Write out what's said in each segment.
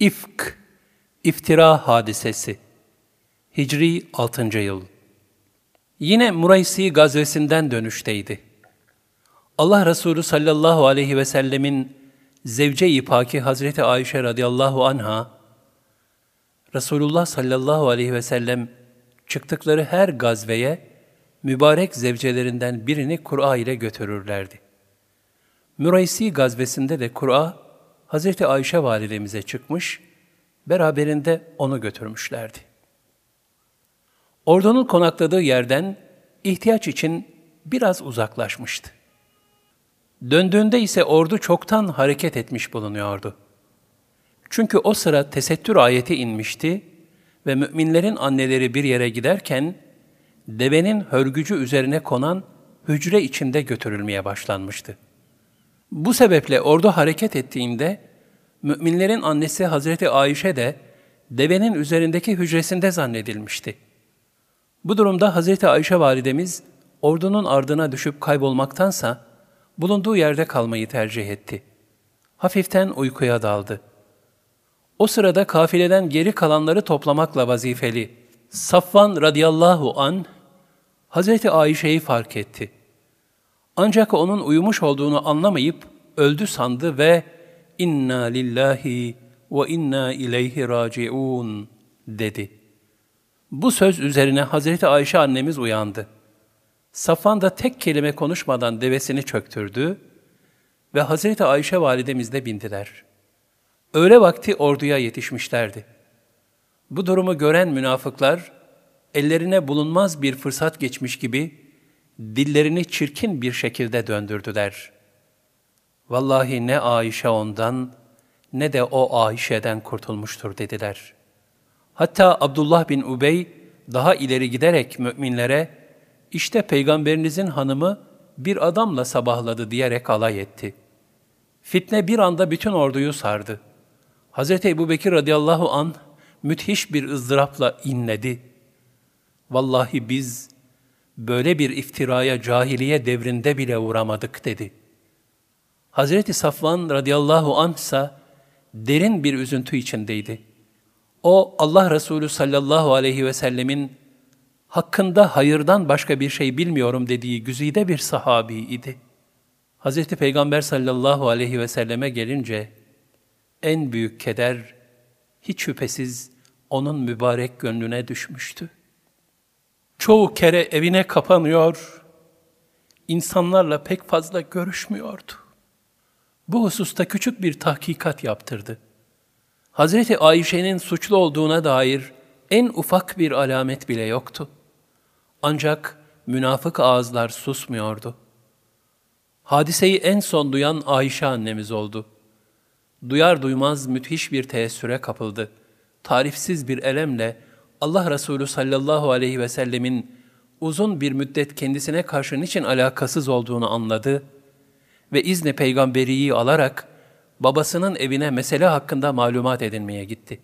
İfk, iftira hadisesi. Hicri 6. yıl. Yine Muraysi gazvesinden dönüşteydi. Allah Resulü sallallahu aleyhi ve sellemin zevce-i paki Hazreti Ayşe radıyallahu anha, Resulullah sallallahu aleyhi ve sellem çıktıkları her gazveye mübarek zevcelerinden birini Kur'a ile götürürlerdi. Müraysi gazvesinde de Kur'a Hazreti Ayşe validemize çıkmış, beraberinde onu götürmüşlerdi. Ordunun konakladığı yerden ihtiyaç için biraz uzaklaşmıştı. Döndüğünde ise ordu çoktan hareket etmiş bulunuyordu. Çünkü o sıra tesettür ayeti inmişti ve müminlerin anneleri bir yere giderken devenin hörgücü üzerine konan hücre içinde götürülmeye başlanmıştı. Bu sebeple ordu hareket ettiğinde müminlerin annesi Hazreti Ayşe de devenin üzerindeki hücresinde zannedilmişti. Bu durumda Hazreti Ayşe validemiz ordunun ardına düşüp kaybolmaktansa bulunduğu yerde kalmayı tercih etti. Hafiften uykuya daldı. O sırada kafileden geri kalanları toplamakla vazifeli Safvan radıyallahu an Hazreti Ayşe'yi fark etti. Ancak onun uyumuş olduğunu anlamayıp öldü sandı ve inna lillahi ve inna ileyhi raciun dedi. Bu söz üzerine Hazreti Ayşe annemiz uyandı. Safvan da tek kelime konuşmadan devesini çöktürdü ve Hazreti Ayşe validemizle bindiler. Öğle vakti orduya yetişmişlerdi. Bu durumu gören münafıklar, ellerine bulunmaz bir fırsat geçmiş gibi, dillerini çirkin bir şekilde döndürdüler. Vallahi ne Ayşe ondan, ne de o Ayşe'den kurtulmuştur dediler. Hatta Abdullah bin Ubey, daha ileri giderek müminlere, işte peygamberinizin hanımı bir adamla sabahladı diyerek alay etti. Fitne bir anda bütün orduyu sardı. Hz. Ebu Bekir radıyallahu an müthiş bir ızdırapla inledi. Vallahi biz böyle bir iftiraya cahiliye devrinde bile uğramadık dedi. Hazreti Safvan radıyallahu anh ise derin bir üzüntü içindeydi. O Allah Resulü sallallahu aleyhi ve sellemin hakkında hayırdan başka bir şey bilmiyorum dediği güzide bir sahabi idi. Hazreti Peygamber sallallahu aleyhi ve selleme gelince en büyük keder hiç şüphesiz onun mübarek gönlüne düşmüştü. Çoğu kere evine kapanıyor, insanlarla pek fazla görüşmüyordu. Bu hususta küçük bir tahkikat yaptırdı. Hazreti Ayşe'nin suçlu olduğuna dair en ufak bir alamet bile yoktu. Ancak münafık ağızlar susmuyordu. Hadiseyi en son duyan Ayşe annemiz oldu. Duyar duymaz müthiş bir teessüre kapıldı. Tarifsiz bir elemle Allah Resulü sallallahu aleyhi ve sellemin uzun bir müddet kendisine karşı niçin alakasız olduğunu anladı ve izni peygamberiyi alarak babasının evine mesele hakkında malumat edinmeye gitti.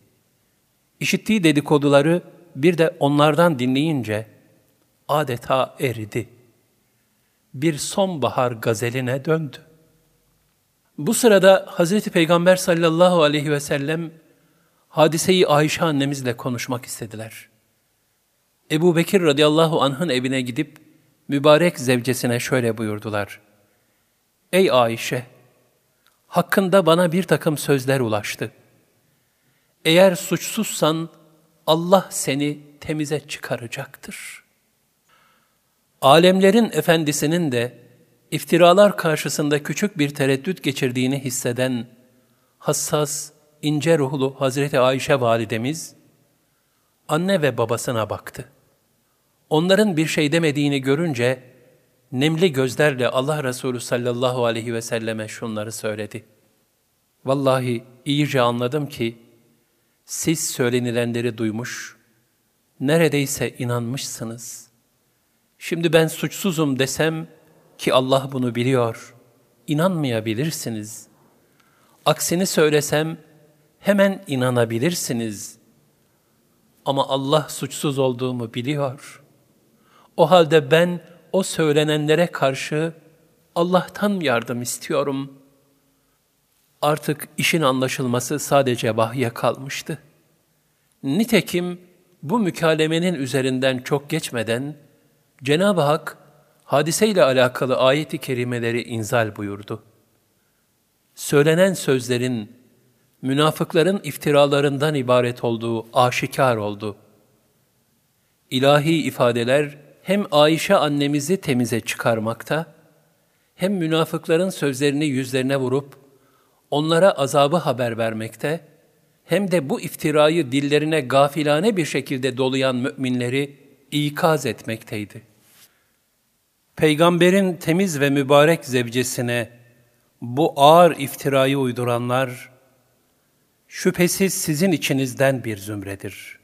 İşittiği dedikoduları bir de onlardan dinleyince adeta eridi. Bir sonbahar gazeline döndü. Bu sırada Hazreti Peygamber sallallahu aleyhi ve sellem hadiseyi Ayşe annemizle konuşmak istediler. Ebu Bekir radıyallahu anh'ın evine gidip mübarek zevcesine şöyle buyurdular. Ey Ayşe! Hakkında bana bir takım sözler ulaştı. Eğer suçsuzsan Allah seni temize çıkaracaktır. Alemlerin efendisinin de iftiralar karşısında küçük bir tereddüt geçirdiğini hisseden hassas, ince ruhlu Hazreti Ayşe validemiz, anne ve babasına baktı. Onların bir şey demediğini görünce, nemli gözlerle Allah Resulü sallallahu aleyhi ve selleme şunları söyledi. Vallahi iyice anladım ki, siz söylenilenleri duymuş, neredeyse inanmışsınız. Şimdi ben suçsuzum desem ki Allah bunu biliyor, inanmayabilirsiniz. Aksini söylesem, hemen inanabilirsiniz. Ama Allah suçsuz olduğumu biliyor. O halde ben o söylenenlere karşı Allah'tan yardım istiyorum. Artık işin anlaşılması sadece vahye kalmıştı. Nitekim bu mükalemenin üzerinden çok geçmeden Cenab-ı Hak hadiseyle alakalı ayeti kerimeleri inzal buyurdu. Söylenen sözlerin münafıkların iftiralarından ibaret olduğu aşikar oldu. İlahi ifadeler hem Ayşe annemizi temize çıkarmakta, hem münafıkların sözlerini yüzlerine vurup onlara azabı haber vermekte, hem de bu iftirayı dillerine gafilane bir şekilde dolayan müminleri ikaz etmekteydi. Peygamberin temiz ve mübarek zevcesine bu ağır iftirayı uyduranlar, şüphesiz sizin içinizden bir zümredir.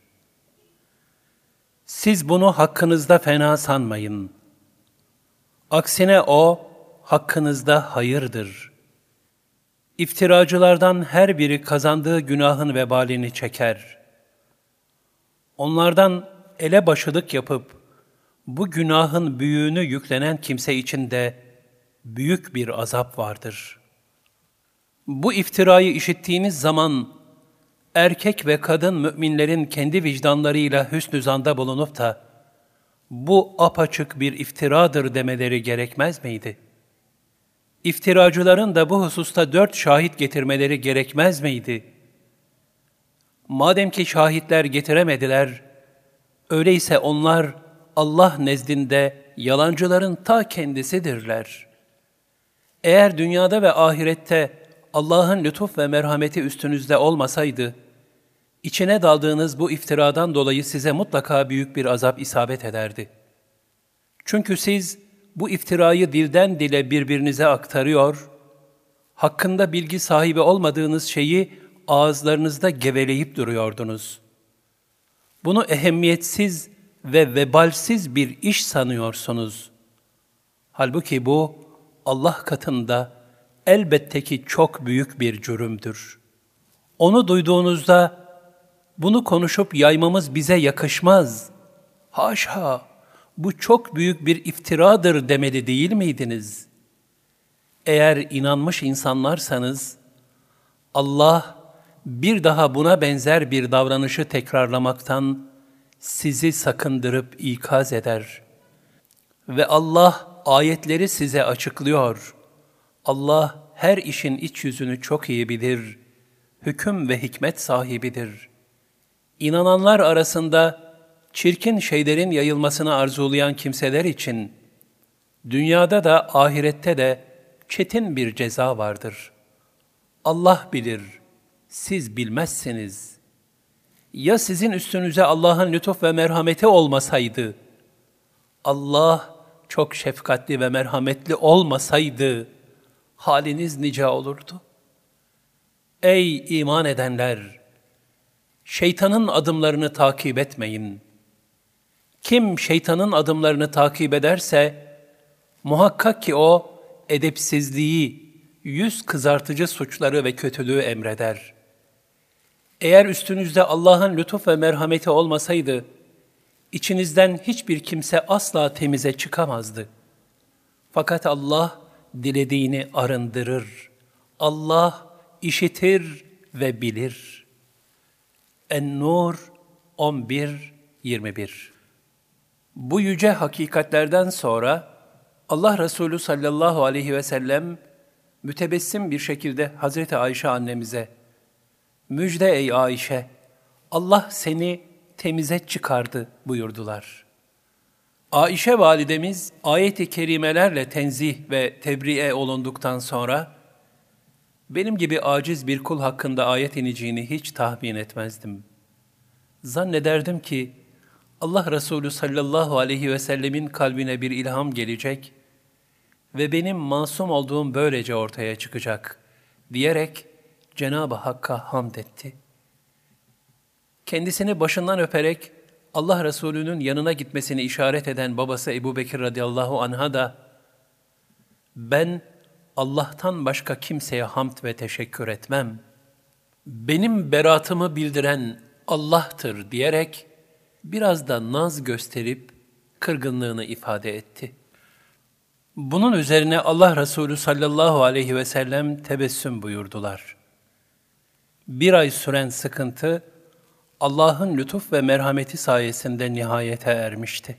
Siz bunu hakkınızda fena sanmayın. Aksine o, hakkınızda hayırdır. İftiracılardan her biri kazandığı günahın vebalini çeker. Onlardan ele başılık yapıp, bu günahın büyüğünü yüklenen kimse için de büyük bir azap vardır. Bu iftirayı işittiğiniz zaman erkek ve kadın müminlerin kendi vicdanlarıyla hüsnü zanda bulunup da bu apaçık bir iftiradır demeleri gerekmez miydi? İftiracıların da bu hususta dört şahit getirmeleri gerekmez miydi? Madem ki şahitler getiremediler, öyleyse onlar Allah nezdinde yalancıların ta kendisidirler. Eğer dünyada ve ahirette Allah'ın lütuf ve merhameti üstünüzde olmasaydı, içine daldığınız bu iftiradan dolayı size mutlaka büyük bir azap isabet ederdi. Çünkü siz bu iftirayı dilden dile birbirinize aktarıyor, hakkında bilgi sahibi olmadığınız şeyi ağızlarınızda geveleyip duruyordunuz. Bunu ehemmiyetsiz ve vebalsiz bir iş sanıyorsunuz. Halbuki bu Allah katında elbette ki çok büyük bir cürümdür. Onu duyduğunuzda bunu konuşup yaymamız bize yakışmaz. Haşa, bu çok büyük bir iftiradır demeli değil miydiniz? Eğer inanmış insanlarsanız, Allah bir daha buna benzer bir davranışı tekrarlamaktan sizi sakındırıp ikaz eder. Ve Allah ayetleri size açıklıyor. Allah her işin iç yüzünü çok iyi bilir. Hüküm ve hikmet sahibidir. İnananlar arasında çirkin şeylerin yayılmasını arzulayan kimseler için dünyada da ahirette de çetin bir ceza vardır. Allah bilir, siz bilmezsiniz. Ya sizin üstünüze Allah'ın lütuf ve merhameti olmasaydı, Allah çok şefkatli ve merhametli olmasaydı, haliniz nice olurdu. Ey iman edenler! Şeytanın adımlarını takip etmeyin. Kim şeytanın adımlarını takip ederse, muhakkak ki o edepsizliği, yüz kızartıcı suçları ve kötülüğü emreder. Eğer üstünüzde Allah'ın lütuf ve merhameti olmasaydı, içinizden hiçbir kimse asla temize çıkamazdı. Fakat Allah, dilediğini arındırır. Allah işitir ve bilir. En-Nur 11-21 Bu yüce hakikatlerden sonra Allah Resulü sallallahu aleyhi ve sellem mütebessim bir şekilde Hazreti Ayşe annemize Müjde ey Ayşe, Allah seni temize çıkardı buyurdular.'' Ayşe validemiz ayet-i kerimelerle tenzih ve tebriğe olunduktan sonra benim gibi aciz bir kul hakkında ayet ineceğini hiç tahmin etmezdim. Zannederdim ki Allah Resulü sallallahu aleyhi ve sellemin kalbine bir ilham gelecek ve benim masum olduğum böylece ortaya çıkacak diyerek Cenab-ı Hakk'a hamd etti. Kendisini başından öperek Allah Resulü'nün yanına gitmesini işaret eden babası Ebu Bekir radıyallahu anh'a da ben Allah'tan başka kimseye hamd ve teşekkür etmem. Benim beratımı bildiren Allah'tır diyerek biraz da naz gösterip kırgınlığını ifade etti. Bunun üzerine Allah Resulü sallallahu aleyhi ve sellem tebessüm buyurdular. Bir ay süren sıkıntı, Allah'ın lütuf ve merhameti sayesinde nihayete ermişti.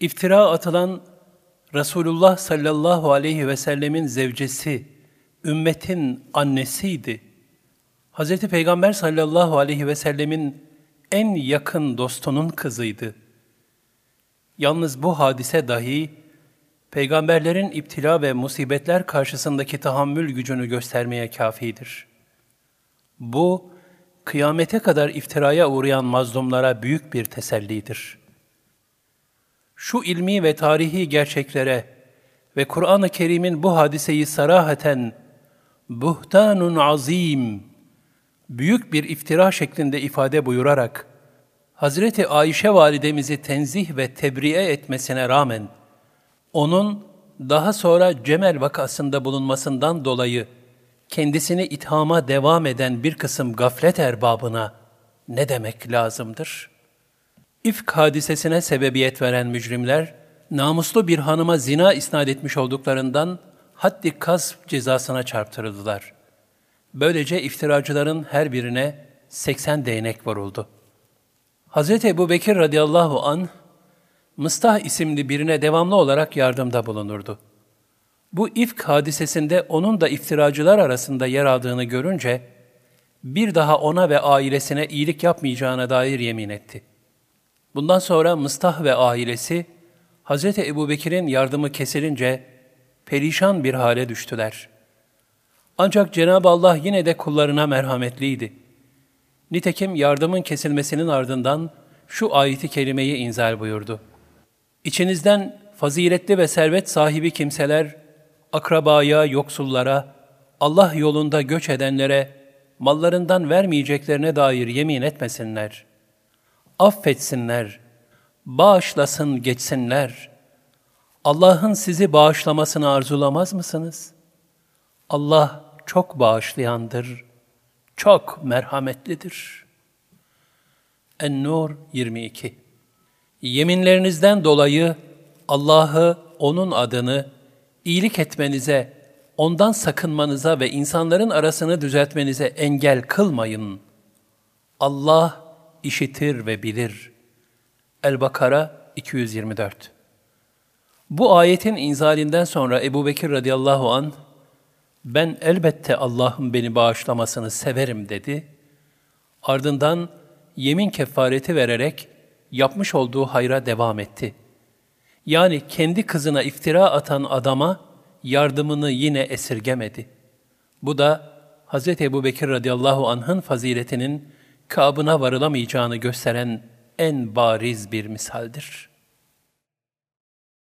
İftira atılan Resulullah sallallahu aleyhi ve sellemin zevcesi, ümmetin annesiydi. Hz. Peygamber sallallahu aleyhi ve sellemin en yakın dostunun kızıydı. Yalnız bu hadise dahi, peygamberlerin iptila ve musibetler karşısındaki tahammül gücünü göstermeye kafidir. Bu, kıyamete kadar iftiraya uğrayan mazlumlara büyük bir tesellidir. Şu ilmi ve tarihi gerçeklere ve Kur'an-ı Kerim'in bu hadiseyi sarahaten buhtanun azim, büyük bir iftira şeklinde ifade buyurarak, Hazreti Ayşe validemizi tenzih ve tebriye etmesine rağmen, onun daha sonra Cemel vakasında bulunmasından dolayı kendisini ithama devam eden bir kısım gaflet erbabına ne demek lazımdır? İfk hadisesine sebebiyet veren mücrimler, namuslu bir hanıma zina isnat etmiş olduklarından haddi kasp cezasına çarptırıldılar. Böylece iftiracıların her birine 80 değnek vuruldu. Hz. Ebu Bekir radıyallahu an Mıstah isimli birine devamlı olarak yardımda bulunurdu. Bu ifk hadisesinde onun da iftiracılar arasında yer aldığını görünce, bir daha ona ve ailesine iyilik yapmayacağına dair yemin etti. Bundan sonra Mıstah ve ailesi, Hz. Ebu Bekir'in yardımı kesilince, perişan bir hale düştüler. Ancak Cenab-ı Allah yine de kullarına merhametliydi. Nitekim yardımın kesilmesinin ardından şu ayeti kerimeyi inzal buyurdu. İçinizden faziletli ve servet sahibi kimseler, akrabaya, yoksullara, Allah yolunda göç edenlere, mallarından vermeyeceklerine dair yemin etmesinler. Affetsinler, bağışlasın geçsinler. Allah'ın sizi bağışlamasını arzulamaz mısınız? Allah çok bağışlayandır, çok merhametlidir. En-Nur 22 Yeminlerinizden dolayı Allah'ı, O'nun adını, iyilik etmenize, ondan sakınmanıza ve insanların arasını düzeltmenize engel kılmayın. Allah işitir ve bilir. El-Bakara 224 Bu ayetin inzalinden sonra Ebu Bekir radıyallahu an ben elbette Allah'ın beni bağışlamasını severim dedi. Ardından yemin kefareti vererek yapmış olduğu hayra devam etti. Yani kendi kızına iftira atan adama yardımını yine esirgemedi. Bu da Hz. Ebu Bekir radıyallahu anh'ın faziletinin kabına varılamayacağını gösteren en bariz bir misaldir.''